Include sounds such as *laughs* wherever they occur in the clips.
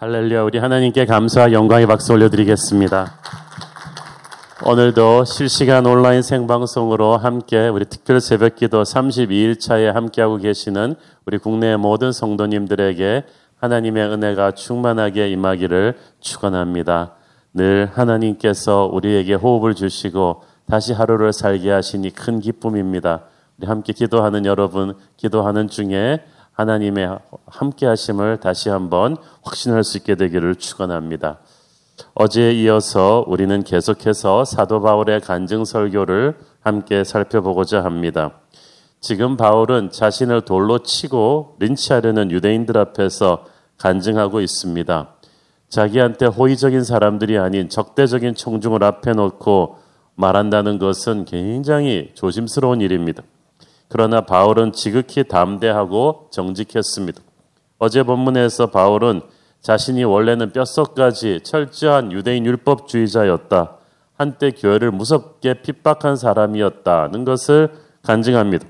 할렐루야, 우리 하나님께 감사와 영광의 박수 올려드리겠습니다. 오늘도 실시간 온라인 생방송으로 함께 우리 특별 새벽 기도 32일차에 함께하고 계시는 우리 국내 모든 성도님들에게 하나님의 은혜가 충만하게 임하기를 축원합니다. 늘 하나님께서 우리에게 호흡을 주시고 다시 하루를 살게 하시니 큰 기쁨입니다. 우리 함께 기도하는 여러분, 기도하는 중에 하나님의 함께 하심을 다시 한번 확신할 수 있게 되기를 축원합니다. 어제에 이어서 우리는 계속해서 사도 바울의 간증 설교를 함께 살펴보고자 합니다. 지금 바울은 자신을 돌로 치고 린치하려는 유대인들 앞에서 간증하고 있습니다. 자기한테 호의적인 사람들이 아닌 적대적인 청중을 앞에 놓고 말한다는 것은 굉장히 조심스러운 일입니다. 그러나 바울은 지극히 담대하고 정직했습니다. 어제 본문에서 바울은 자신이 원래는 뼛속까지 철저한 유대인 율법주의자였다. 한때 교회를 무섭게 핍박한 사람이었다는 것을 간증합니다.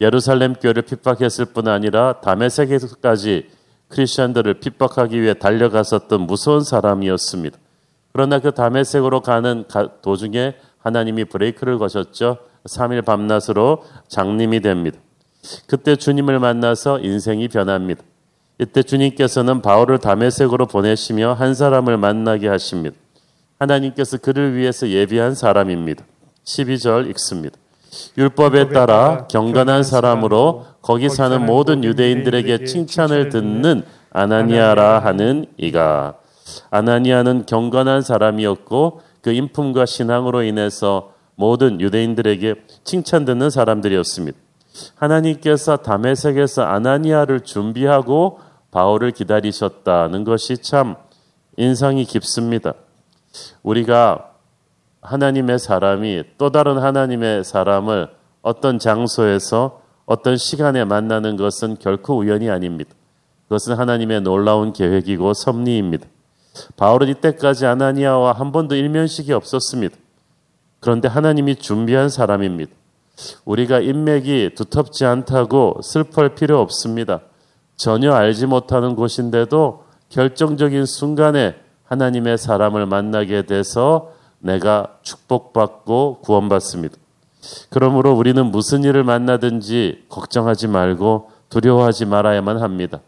예루살렘 교회를 핍박했을 뿐 아니라 다메섹에서까지 크리스천들을 핍박하기 위해 달려갔었던 무서운 사람이었습니다. 그러나 그 다메섹으로 가는 도중에 하나님이 브레이크를 거셨죠. 3일 밤낮으로 장님이 됩니다. 그때 주님을 만나서 인생이 변합니다. 이때 주님께서는 바울을 담에색으로 보내시며 한 사람을 만나게 하십니다. 하나님께서 그를 위해서 예비한 사람입니다. 12절 읽습니다. 율법에 따라 경건한 사람으로 거기 사는 모든 유대인들에게 칭찬을 듣는 아나니아라 하는 이가 아나니아는 경건한 사람이었고 그 인품과 신앙으로 인해서 모든 유대인들에게 칭찬 듣는 사람들이었습니다. 하나님께서 담에색에서 아나니아를 준비하고 바울을 기다리셨다는 것이 참 인상이 깊습니다. 우리가 하나님의 사람이 또 다른 하나님의 사람을 어떤 장소에서 어떤 시간에 만나는 것은 결코 우연이 아닙니다. 그것은 하나님의 놀라운 계획이고 섭리입니다. 바울은 이때까지 아나니아와 한 번도 일면식이 없었습니다. 그런데 하나님이 준비한 사람입니다. 우리가 인맥이 두텁지 않다고 슬퍼할 필요 없습니다. 전혀 알지 못하는 곳인데도 결정적인 순간에 하나님의 사람을 만나게 돼서 내가 축복받고 구원받습니다. 그러므로 우리는 무슨 일을 만나든지 걱정하지 말고 두려워하지 말아야만 합니다.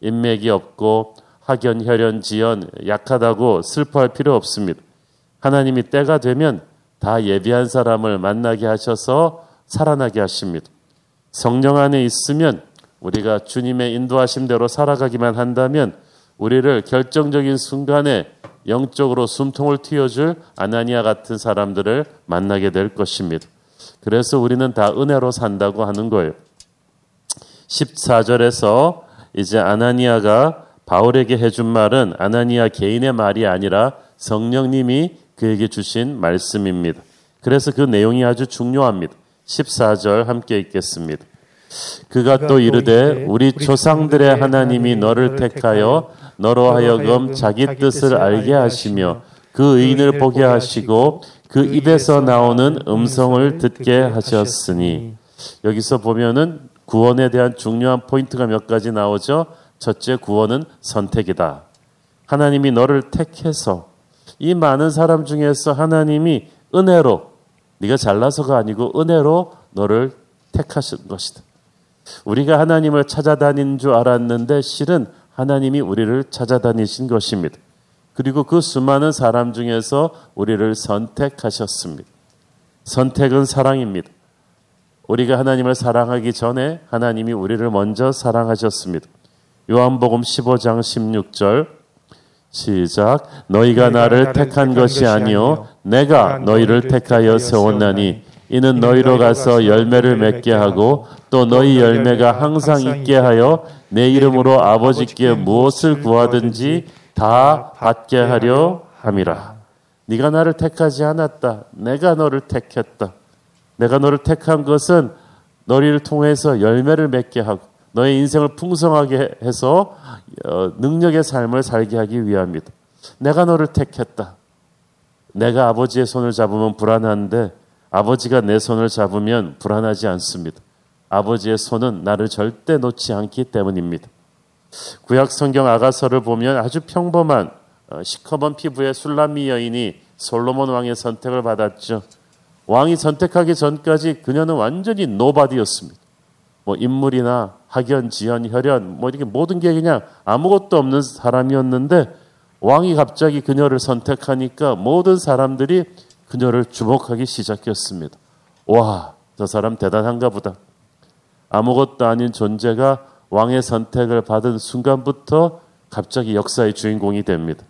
인맥이 없고 학연, 혈연, 지연 약하다고 슬퍼할 필요 없습니다. 하나님이 때가 되면 다 예비한 사람을 만나게 하셔서 살아나게 하십니다. 성령 안에 있으면 우리가 주님의 인도하심대로 살아가기만 한다면 우리를 결정적인 순간에 영적으로 숨통을 틔워줄 아나니아 같은 사람들을 만나게 될 것입니다. 그래서 우리는 다 은혜로 산다고 하는 거예요. 14절에서 이제 아나니아가 바울에게 해준 말은 아나니아 개인의 말이 아니라 성령님이 그에게 주신 말씀입니다. 그래서 그 내용이 아주 중요합니다. 14절 함께 읽겠습니다. 그가 또 이르되 우리 조상들의 하나님이 너를 택하여 너로 하여금 자기 뜻을 알게 하시며 그 의인을 보게 하시고 그 입에서 나오는 음성을 듣게 하셨으니 여기서 보면은 구원에 대한 중요한 포인트가 몇 가지 나오죠. 첫째 구원은 선택이다. 하나님이 너를 택해서 이 많은 사람 중에서 하나님이 은혜로 네가 잘나서가 아니고 은혜로 너를 택하신 것이다. 우리가 하나님을 찾아다닌 줄 알았는데 실은 하나님이 우리를 찾아다니신 것입니다. 그리고 그 수많은 사람 중에서 우리를 선택하셨습니다. 선택은 사랑입니다. 우리가 하나님을 사랑하기 전에 하나님이 우리를 먼저 사랑하셨습니다. 요한복음 15장 16절 시작. 너희가 나를 택한 것이 아니요 내가 너희를 택하여 세웠나니 이는 너희로 가서 열매를 맺게 하고 또 너희 열매가 항상 있게 하여 내 이름으로 아버지께 무엇을 구하든지 다 받게 하려 함이라. 네가 나를 택하지 않았다. 내가 너를 택했다. 내가 너를 택한 것은 너희를 통해서 열매를 맺게 하고 너의 인생을 풍성하게 해서 어, 능력의 삶을 살게 하기 위함이다. 내가 너를 택했다. 내가 아버지의 손을 잡으면 불안한데 아버지가 내 손을 잡으면 불안하지 않습니다. 아버지의 손은 나를 절대 놓지 않기 때문입니다. 구약 성경 아가서를 보면 아주 평범한 어, 시커먼 피부의 술람미 여인이 솔로몬 왕의 선택을 받았죠. 왕이 선택하기 전까지 그녀는 완전히 nobody였습니다. 뭐 인물이나 학연, 지연, 혈연 뭐 이렇게 모든 게 그냥 아무것도 없는 사람이었는데 왕이 갑자기 그녀를 선택하니까 모든 사람들이 그녀를 주목하기 시작했습니다. 와, 저 사람 대단한가 보다. 아무것도 아닌 존재가 왕의 선택을 받은 순간부터 갑자기 역사의 주인공이 됩니다.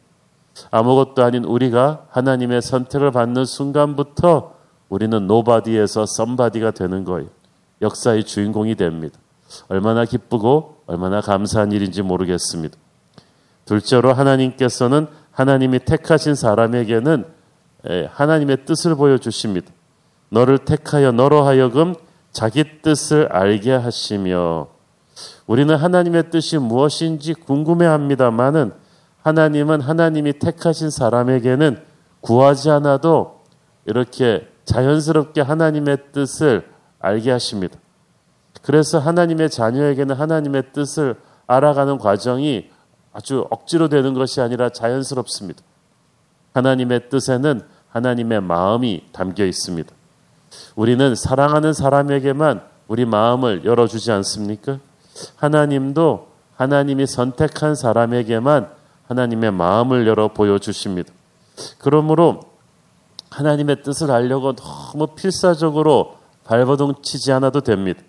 아무것도 아닌 우리가 하나님의 선택을 받는 순간부터 우리는 nobody에서 somebody가 되는 거예요. 역사의 주인공이 됩니다. 얼마나 기쁘고 얼마나 감사한 일인지 모르겠습니다. 둘째로 하나님께서는 하나님이 택하신 사람에게는 하나님의 뜻을 보여주십니다. 너를 택하여 너로 하여금 자기 뜻을 알게 하시며 우리는 하나님의 뜻이 무엇인지 궁금해 합니다만은 하나님은 하나님이 택하신 사람에게는 구하지 않아도 이렇게 자연스럽게 하나님의 뜻을 알게 하십니다. 그래서 하나님의 자녀에게는 하나님의 뜻을 알아가는 과정이 아주 억지로 되는 것이 아니라 자연스럽습니다. 하나님의 뜻에는 하나님의 마음이 담겨 있습니다. 우리는 사랑하는 사람에게만 우리 마음을 열어주지 않습니까? 하나님도 하나님이 선택한 사람에게만 하나님의 마음을 열어 보여주십니다. 그러므로 하나님의 뜻을 알려고 너무 필사적으로 발버둥 치지 않아도 됩니다.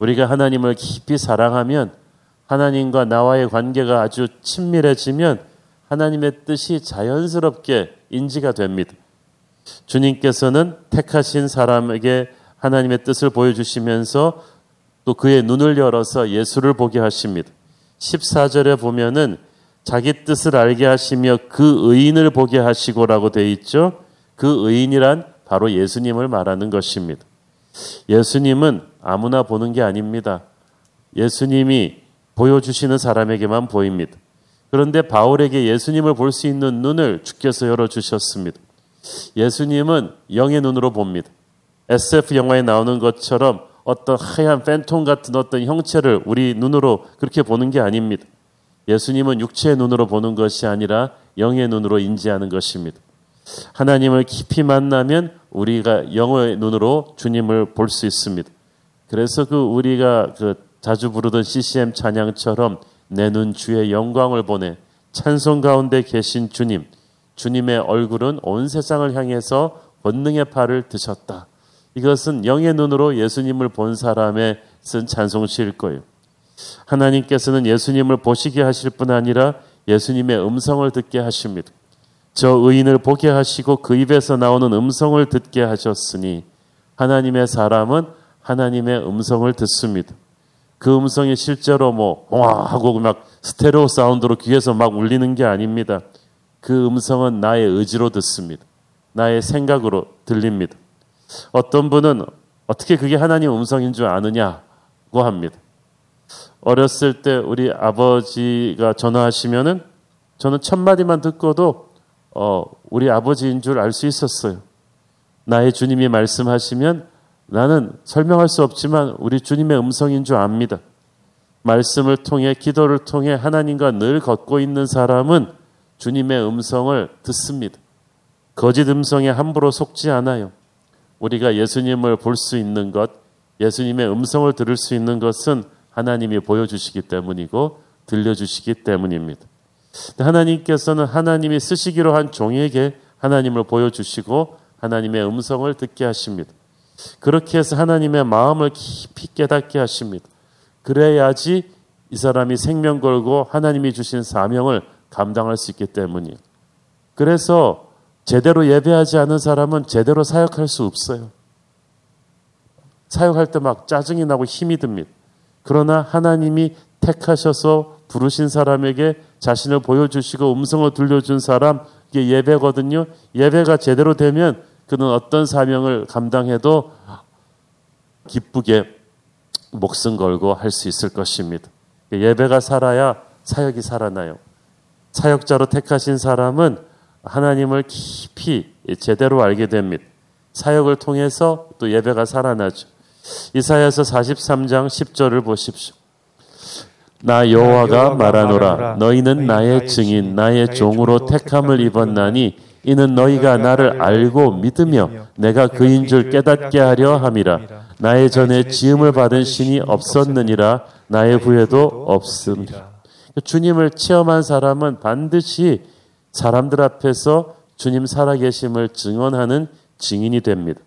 우리가 하나님을 깊이 사랑하면 하나님과 나와의 관계가 아주 친밀해지면 하나님의 뜻이 자연스럽게 인지가 됩니다. 주님께서는 택하신 사람에게 하나님의 뜻을 보여주시면서 또 그의 눈을 열어서 예수를 보게 하십니다. 14절에 보면은 자기 뜻을 알게 하시며 그 의인을 보게 하시고라고 되어 있죠. 그 의인이란 바로 예수님을 말하는 것입니다. 예수님은 아무나 보는 게 아닙니다. 예수님이 보여주시는 사람에게만 보입니다. 그런데 바울에게 예수님을 볼 수 있는 눈을 주께서 열어주셨습니다. 예수님은 영의 눈으로 봅니다. SF 영화에 나오는 것처럼 어떤 하얀 팬톤 같은 어떤 형체를 우리 눈으로 그렇게 보는 게 아닙니다. 예수님은 육체의 눈으로 보는 것이 아니라 영의 눈으로 인지하는 것입니다. 하나님을 깊이 만나면 우리가 영의 눈으로 주님을 볼 수 있습니다. 그래서 그 우리가 그 자주 부르던 CCM 찬양처럼 내 눈 주의 영광을 보내 찬송 가운데 계신 주님, 주님의 얼굴은 온 세상을 향해서 권능의 팔을 드셨다. 이것은 영의 눈으로 예수님을 본 사람의 쓴 찬송시일 거예요. 하나님께서는 예수님을 보시게 하실 뿐 아니라 예수님의 음성을 듣게 하십니다. 저 의인을 보게 하시고 그 입에서 나오는 음성을 듣게 하셨으니 하나님의 사람은 하나님의 음성을 듣습니다. 그 음성이 실제로 뭐, 와! 하고 막 스테레오 사운드로 귀에서 막 울리는 게 아닙니다. 그 음성은 나의 의지로 듣습니다. 나의 생각으로 들립니다. 어떤 분은 어떻게 그게 하나님 음성인 줄 아느냐고 합니다. 어렸을 때 우리 아버지가 전화하시면은 저는 첫 마디만 듣고도 어, 우리 아버지인 줄 알 수 있었어요. 나의 주님이 말씀하시면 나는 설명할 수 없지만 우리 주님의 음성인 줄 압니다. 말씀을 통해 기도를 통해 하나님과 늘 걷고 있는 사람은 주님의 음성을 듣습니다. 거짓 음성에 함부로 속지 않아요. 우리가 예수님을 볼 수 있는 것, 예수님의 음성을 들을 수 있는 것은 하나님이 보여주시기 때문이고 들려주시기 때문입니다. 하나님께서는 하나님이 쓰시기로 한 종에게 하나님을 보여주시고 하나님의 음성을 듣게 하십니다. 그렇게 해서 하나님의 마음을 깊이 깨닫게 하십니다. 그래야지 이 사람이 생명 걸고 하나님이 주신 사명을 감당할 수 있기 때문이에요. 그래서 제대로 예배하지 않은 사람은 제대로 사역할 수 없어요. 사역할 때 막 짜증이 나고 힘이 듭니다. 그러나 하나님이 택하셔서 부르신 사람에게 자신을 보여주시고 음성을 들려준 사람, 이게 예배거든요. 예배가 제대로 되면 그는 어떤 사명을 감당해도 기쁘게 목숨 걸고 할 수 있을 것입니다. 예배가 살아야 사역이 살아나요. 사역자로 택하신 사람은 하나님을 깊이 제대로 알게 됩니다. 사역을 통해서 또 예배가 살아나죠. 이사야서 43장 10절을 보십시오. 나 여호와가 말하노라. 너희는 나의 증인 나의 종으로 택함을 입었나니 이는 너희가 나를 알고 믿으며 내가 그인 줄 깨닫게 하려 함이라. 나의 전에 지음을 받은 신이 없었느니라. 나의 후에도 없음이라 주님을 체험한 사람은 반드시 사람들 앞에서 주님 살아계심을 증언하는 증인이 됩니다.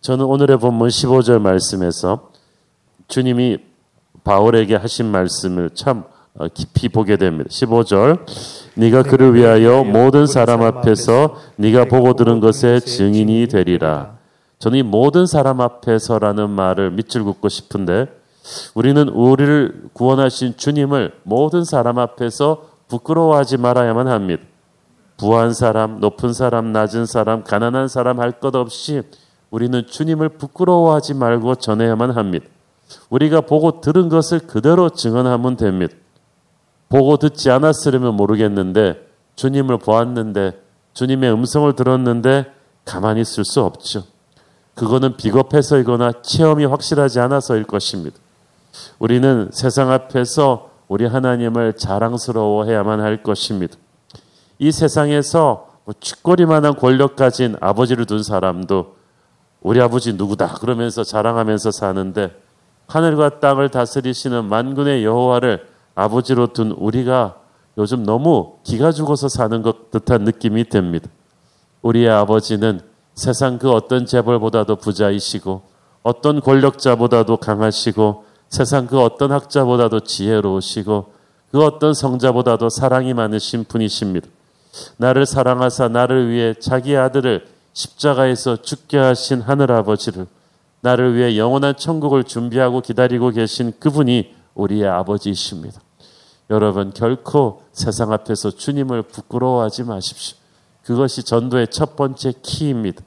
저는 오늘의 본문 15절 말씀에서 주님이 바울에게 하신 말씀을 참 어, 깊이 보게 됩니다. 15절 네가 그를 위하여 모든 사람 앞에서 네가 보고 들은 것의 증인이 되리라. 저는 이 모든 사람 앞에서라는 말을 밑줄 긋고 싶은데 우리는 우리를 구원하신 주님을 모든 사람 앞에서 부끄러워하지 말아야만 합니다. 부한 사람, 높은 사람, 낮은 사람, 가난한 사람 할 것 없이 우리는 주님을 부끄러워하지 말고 전해야만 합니다. 우리가 보고 들은 것을 그대로 증언하면 됩니다. 보고 듣지 않았으려면 모르겠는데 주님을 보았는데 주님의 음성을 들었는데 가만히 있을 수 없죠. 그거는 비겁해서이거나 체험이 확실하지 않아서일 것입니다. 우리는 세상 앞에서 우리 하나님을 자랑스러워해야만 할 것입니다. 이 세상에서 뭐 쥐꼬리만한 권력 가진 아버지를 둔 사람도 우리 아버지 누구다 그러면서 자랑하면서 사는데 하늘과 땅을 다스리시는 만군의 여호와를 아버지로 둔 우리가 요즘 너무 기가 죽어서 사는 것 듯한 느낌이 듭니다. 우리의 아버지는 세상 그 어떤 재벌보다도 부자이시고 어떤 권력자보다도 강하시고 세상 그 어떤 학자보다도 지혜로우시고 그 어떤 성자보다도 사랑이 많으신 분이십니다. 나를 사랑하사 나를 위해 자기 아들을 십자가에서 죽게 하신 하늘 아버지를 나를 위해 영원한 천국을 준비하고 기다리고 계신 그분이 우리의 아버지이십니다. 여러분 결코 세상 앞에서 주님을 부끄러워하지 마십시오. 그것이 전도의 첫 번째 키입니다.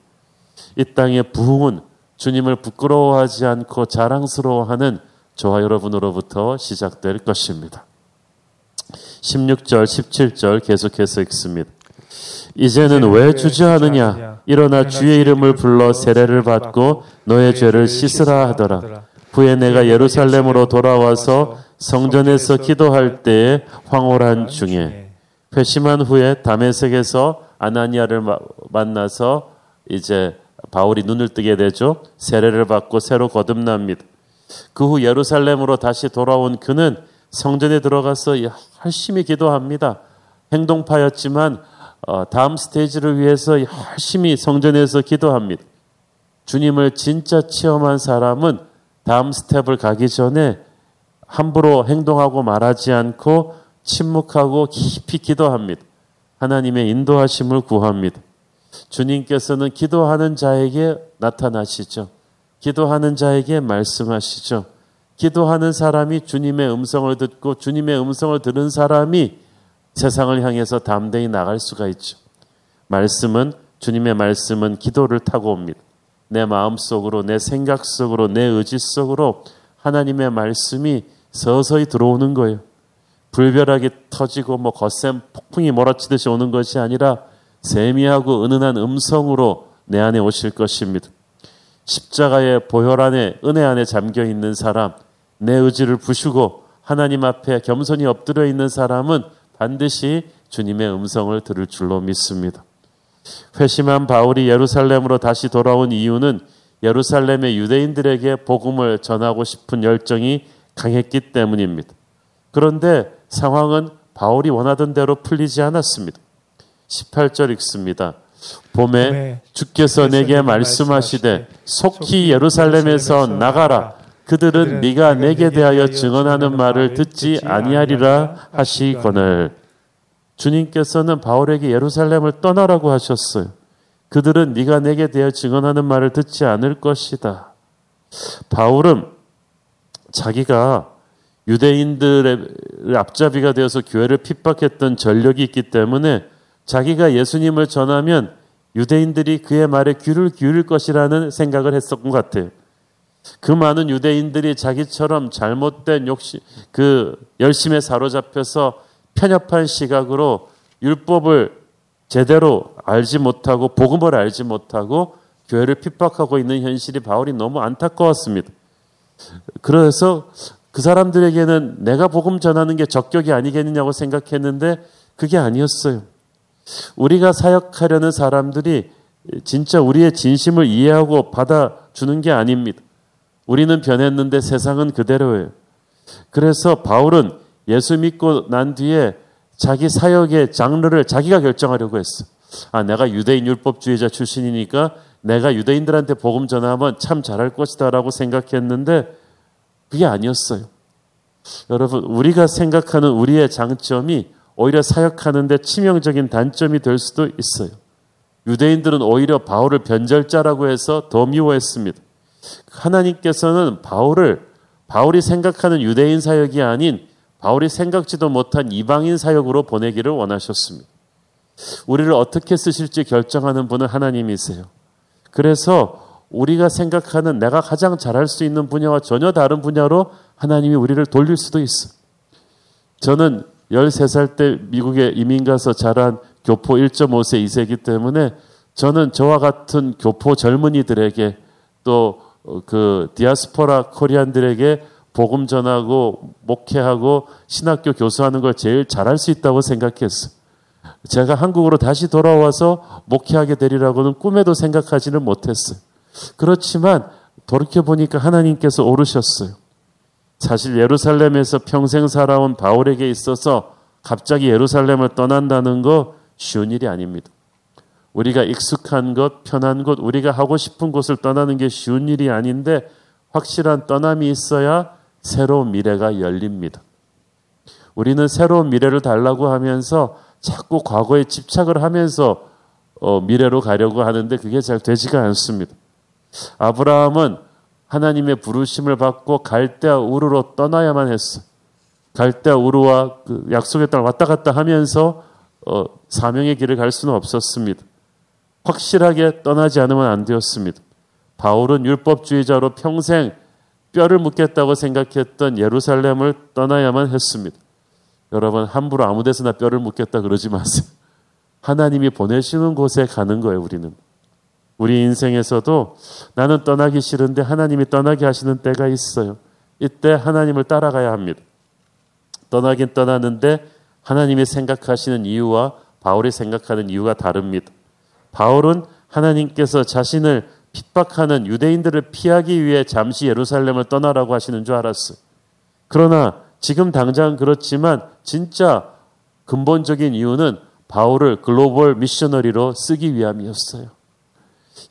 이 땅의 부흥은 주님을 부끄러워하지 않고 자랑스러워하는 저와 여러분으로부터 시작될 것입니다. 16절, 17절 계속해서 읽습니다. 이제는 왜 주저하느냐? 일어나 주의 이름을 불러 세례를 받고 너의 죄를 씻으라 하더라. 후에 내가 예루살렘으로 돌아와서 성전에서 기도할 때에 황홀한 중에 회심한 후에 담에색에서 아나니아를 만나서 이제 바울이 눈을 뜨게 되죠. 세례를 받고 새로 거듭납니다. 그 후 예루살렘으로 다시 돌아온 그는 성전에 들어가서 열심히 기도합니다. 행동파였지만 어, 다음 스테이지를 위해서 열심히 성전에서 기도합니다. 주님을 진짜 체험한 사람은 다음 스텝을 가기 전에 함부로 행동하고 말하지 않고 침묵하고 깊이 기도합니다. 하나님의 인도하심을 구합니다. 주님께서는 기도하는 자에게 나타나시죠. 기도하는 자에게 말씀하시죠. 기도하는 사람이 주님의 음성을 듣고 주님의 음성을 들은 사람이 세상을 향해서 담대히 나갈 수가 있죠. 말씀은 주님의 말씀은 기도를 타고 옵니다. 내 마음 속으로 내 생각 속으로 내 의지 속으로 하나님의 말씀이 서서히 들어오는 거예요. 불벼락이 터지고 뭐 거센 폭풍이 몰아치듯이 오는 것이 아니라 세미하고 은은한 음성으로 내 안에 오실 것입니다. 십자가의 보혈 안에 은혜 안에 잠겨 있는 사람, 내 의지를 부수고 하나님 앞에 겸손히 엎드려 있는 사람은 반드시 주님의 음성을 들을 줄로 믿습니다. 회심한 바울이 예루살렘으로 다시 돌아온 이유는 예루살렘의 유대인들에게 복음을 전하고 싶은 열정이 강했기 때문입니다. 그런데 상황은 바울이 원하던 대로 풀리지 않았습니다. 18절 읽습니다. 봄에 주께서 내게 말씀하시되 속히 예루살렘에서 나가라 그들은 네가 내게 대하여 증언하는 말을 듣지 아니하리라 하시거늘 주님께서는 바울에게 예루살렘을 떠나라고 하셨어요. 그들은 네가 내게 대하여 증언하는 말을 듣지 않을 것이다. 바울은 자기가 유대인들의 앞잡이가 되어서 교회를 핍박했던 전력이 있기 때문에 자기가 예수님을 전하면 유대인들이 그의 말에 귀를 기울일 것이라는 생각을 했었던 것 같아요. 그 많은 유대인들이 자기처럼 잘못된 욕심, 그 열심에 사로잡혀서 편협한 시각으로 율법을 제대로 알지 못하고 복음을 알지 못하고 교회를 핍박하고 있는 현실이 바울이 너무 안타까웠습니다. 그래서 그 사람들에게는 내가 복음 전하는 게 적격이 아니겠느냐고 생각했는데 그게 아니었어요. 우리가 사역하려는 사람들이 진짜 우리의 진심을 이해하고 받아주는 게 아닙니다. 우리는 변했는데 세상은 그대로예요. 그래서 바울은 예수 믿고 난 뒤에 자기 사역의 장르를 자기가 결정하려고 했어. 아, 내가 유대인 율법주의자 출신이니까 내가 유대인들한테 복음 전하면 참 잘할 것이다라고 생각했는데 그게 아니었어요. 여러분, 우리가 생각하는 우리의 장점이 오히려 사역하는데 치명적인 단점이 될 수도 있어요. 유대인들은 오히려 바울을 변절자라고 해서 더 미워했습니다. 하나님께서는 바울을 바울이 생각하는 유대인 사역이 아닌 바울이 생각지도 못한 이방인 사역으로 보내기를 원하셨습니다. 우리를 어떻게 쓰실지 결정하는 분은 하나님이세요. 그래서 우리가 생각하는 내가 가장 잘할 수 있는 분야와 전혀 다른 분야로 하나님이 우리를 돌릴 수도 있어. 저는 13살 때 미국에 이민 가서 자란 교포 1.5세 2세이기 때문에 저는 저와 같은 교포 젊은이들에게 또 그 디아스포라 코리안들에게 복음 전하고 목회하고 신학교 교수하는 걸 제일 잘할 수 있다고 생각했어. 제가 한국으로 다시 돌아와서 목회하게 되리라고는 꿈에도 생각하지는 못했어요. 그렇지만 돌이켜 보니까 하나님께서 오르셨어요. 사실 예루살렘에서 평생 살아온 바울에게 있어서 갑자기 예루살렘을 떠난다는 거 쉬운 일이 아닙니다. 우리가 익숙한 것, 편한 곳, 우리가 하고 싶은 곳을 떠나는 게 쉬운 일이 아닌데 확실한 떠남이 있어야 새로운 미래가 열립니다. 우리는 새로운 미래를 달라고 하면서 자꾸 과거에 집착을 하면서 어, 미래로 가려고 하는데 그게 잘 되지가 않습니다. 아브라함은 하나님의 부르심을 받고 갈대아 우르로 떠나야만 했어. 갈대아 우르와 그 약속의 땅을 왔다 갔다 하면서 어, 사명의 길을 갈 수는 없었습니다. 확실하게 떠나지 않으면 안 되었습니다. 바울은 율법주의자로 평생 뼈를 묻겠다고 생각했던 예루살렘을 떠나야만 했습니다. 여러분 함부로 아무 데서나 뼈를 묻겠다 그러지 마세요. 하나님이 보내시는 곳에 가는 거예요, 우리는. 우리 인생에서도 나는 떠나기 싫은데 하나님이 떠나게 하시는 때가 있어요. 이때 하나님을 따라가야 합니다. 떠나긴 떠나는데 하나님이 생각하시는 이유와 바울이 생각하는 이유가 다릅니다. 바울은 하나님께서 자신을 핍박하는 유대인들을 피하기 위해 잠시 예루살렘을 떠나라고 하시는 줄 알았어요. 그러나 지금 당장 그렇지만 진짜 근본적인 이유는 바울을 글로벌 미셔너리로 쓰기 위함이었어요.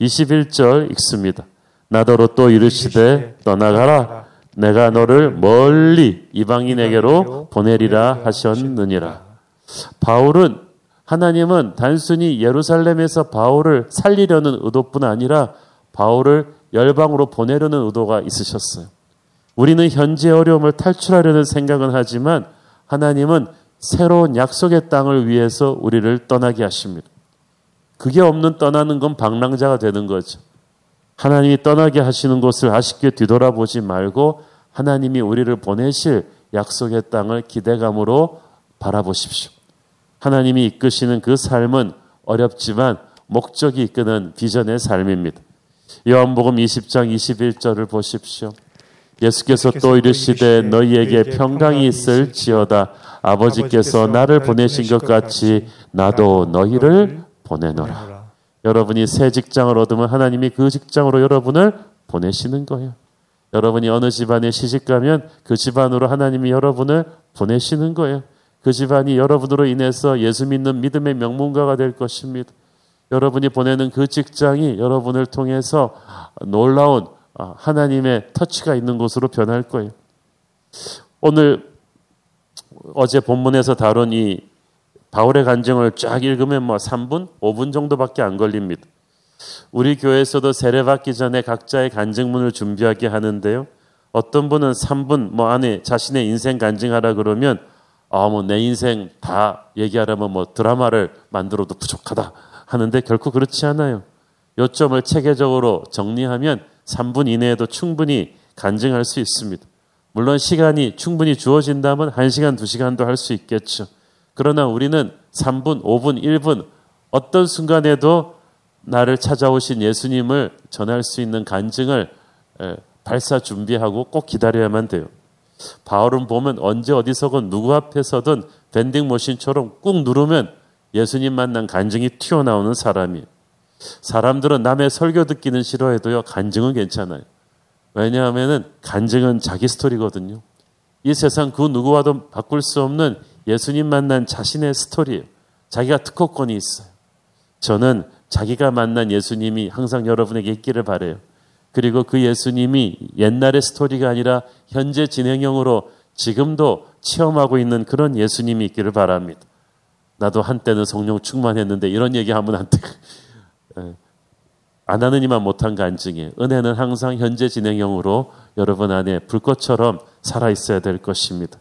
21절 읽습니다. 나더러 또 이르시되 떠나가라. 내가 너를 멀리 이방인에게로 보내리라 하셨느니라. 바울은 하나님은 단순히 예루살렘에서 바울을 살리려는 의도뿐 아니라 바울을 열방으로 보내려는 의도가 있으셨어요. 우리는 현재 어려움을 탈출하려는 생각은 하지만 하나님은 새로운 약속의 땅을 위해서 우리를 떠나게 하십니다. 그게 없는 떠나는 건 방랑자가 되는 거죠. 하나님이 떠나게 하시는 곳을 아쉽게 뒤돌아보지 말고 하나님이 우리를 보내실 약속의 땅을 기대감으로 바라보십시오. 하나님이 이끄시는 그 삶은 어렵지만 목적이 이끄는 비전의 삶입니다. 요한복음 20장 21절을 보십시오. 예수께서 또 이르시되 너희에게 평강이 있을지어다 아버지께서 나를 보내신 것 같이 나도 너희를 보내노라. 여러분이 새 직장을 얻으면 하나님이 그 직장으로 여러분을 보내시는 거예요. 여러분이 어느 집안에 시집 가면 그 집안으로 하나님이 여러분을 보내시는 거예요. 그 집안이 여러분으로 인해서 예수 믿는 믿음의 명문가가 될 것입니다. 여러분이 보내는 그 직장이 여러분을 통해서 놀라운 아, 하나님의 터치가 있는 곳으로 변할 거예요. 오늘 어제 본문에서 다룬 이 바울의 간증을 쫙 읽으면 뭐 3분, 5분 정도밖에 안 걸립니다. 우리 교회에서도 세례받기 전에 각자의 간증문을 준비하게 하는데요. 어떤 분은 3분 뭐 안에 자신의 인생 간증하라 그러면 아 뭐 내 인생 다 얘기하려면 뭐 드라마를 만들어도 부족하다 하는데 결코 그렇지 않아요. 요점을 체계적으로 정리하면 3분 이내에도 충분히 간증할 수 있습니다. 물론 시간이 충분히 주어진다면 1시간, 2시간도 할 수 있겠죠. 그러나 우리는 3분, 5분, 1분 어떤 순간에도 나를 찾아오신 예수님을 전할 수 있는 간증을 발사 준비하고 꼭 기다려야만 돼요. 바울은 보면 언제 어디서건 누구 앞에서든 밴딩 머신처럼 꾹 누르면 예수님 만난 간증이 튀어나오는 사람이에요. 사람들은 남의 설교 듣기는 싫어해도요, 간증은 괜찮아요. 왜냐하면 간증은 자기 스토리거든요. 이 세상 그 누구와도 바꿀 수 없는 예수님 만난 자신의 스토리예요. 자기가 특허권이 있어요. 저는 자기가 만난 예수님이 항상 여러분에게 있기를 바래요. 그리고 그 예수님이 옛날의 스토리가 아니라 현재 진행형으로 지금도 체험하고 있는 그런 예수님이 있기를 바랍니다. 나도 한때는 성령 충만했는데 이런 얘기 하면 안 돼. *laughs* 예. 안 하는 이만 못한 간증이에요. 은혜는 항상 현재 진행형으로 여러분 안에 불꽃처럼 살아 있어야 될 것입니다.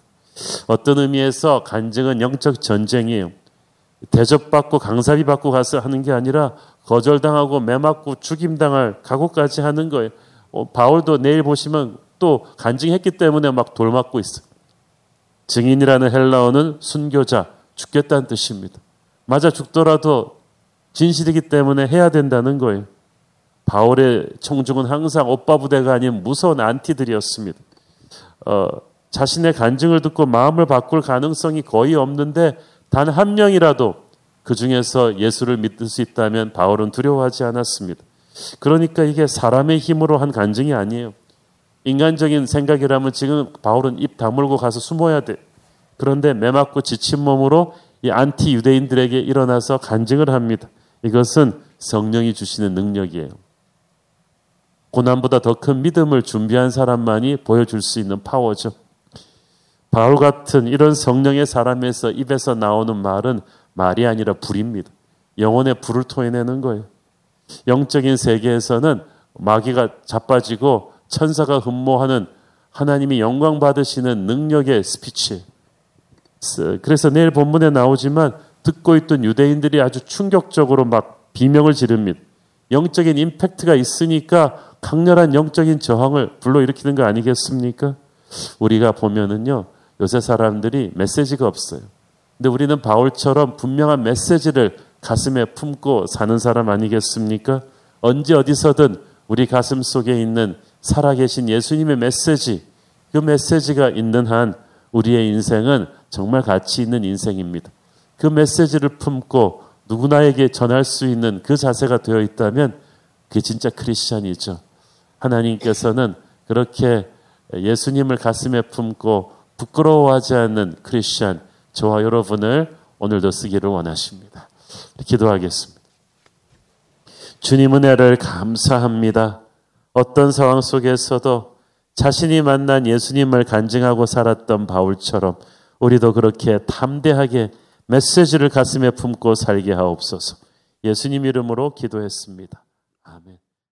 어떤 의미에서 간증은 영적 전쟁이에요. 대접받고 강사비 받고 가서 하는 게 아니라 거절당하고 매맞고 죽임당할 각오까지 하는 거예요. 어, 바울도 내일 보시면 또 간증했기 때문에 막 돌맞고 있어요. 증인이라는 헬라어는 순교자, 죽겠다는 뜻입니다. 맞아 죽더라도 진실이기 때문에 해야 된다는 거예요. 바울의 청중은 항상 오빠 부대가 아닌 무서운 안티들이었습니다. 어, 자신의 간증을 듣고 마음을 바꿀 가능성이 거의 없는데 단 한 명이라도 그 중에서 예수를 믿을 수 있다면 바울은 두려워하지 않았습니다. 그러니까 이게 사람의 힘으로 한 간증이 아니에요. 인간적인 생각이라면 지금 바울은 입 다물고 가서 숨어야 돼. 그런데 매맞고 지친 몸으로 이 안티 유대인들에게 일어나서 간증을 합니다. 이것은 성령이 주시는 능력이에요. 고난보다 더 큰 믿음을 준비한 사람만이 보여줄 수 있는 파워죠. 바울 같은 이런 성령의 사람에서 입에서 나오는 말은 말이 아니라 불입니다. 영혼의 불을 토해내는 거예요. 영적인 세계에서는 마귀가 자빠지고 천사가 흠모하는 하나님이 영광 받으시는 능력의 스피치. 그래서 내일 본문에 나오지만 듣고 있던 유대인들이 아주 충격적으로 막 비명을 지릅니다. 영적인 임팩트가 있으니까 강렬한 영적인 저항을 불러일으키는 거 아니겠습니까? 우리가 보면은요, 요새 사람들이 메시지가 없어요. 근데 우리는 바울처럼 분명한 메시지를 가슴에 품고 사는 사람 아니겠습니까? 언제 어디서든 우리 가슴 속에 있는 살아계신 예수님의 메시지, 그 메시지가 있는 한 우리의 인생은 정말 가치 있는 인생입니다. 그 메시지를 품고 누구나에게 전할 수 있는 그 자세가 되어 있다면 그게 진짜 크리스천이죠. 하나님께서는 그렇게 예수님을 가슴에 품고 부끄러워하지 않는 크리스천 저와 여러분을 오늘도 쓰기를 원하십니다. 기도하겠습니다. 주님 은혜를 감사합니다. 어떤 상황 속에서도 자신이 만난 예수님을 간증하고 살았던 바울처럼 우리도 그렇게 담대하게 메시지를 가슴에 품고 살게 하옵소서. 예수님 이름으로 기도했습니다.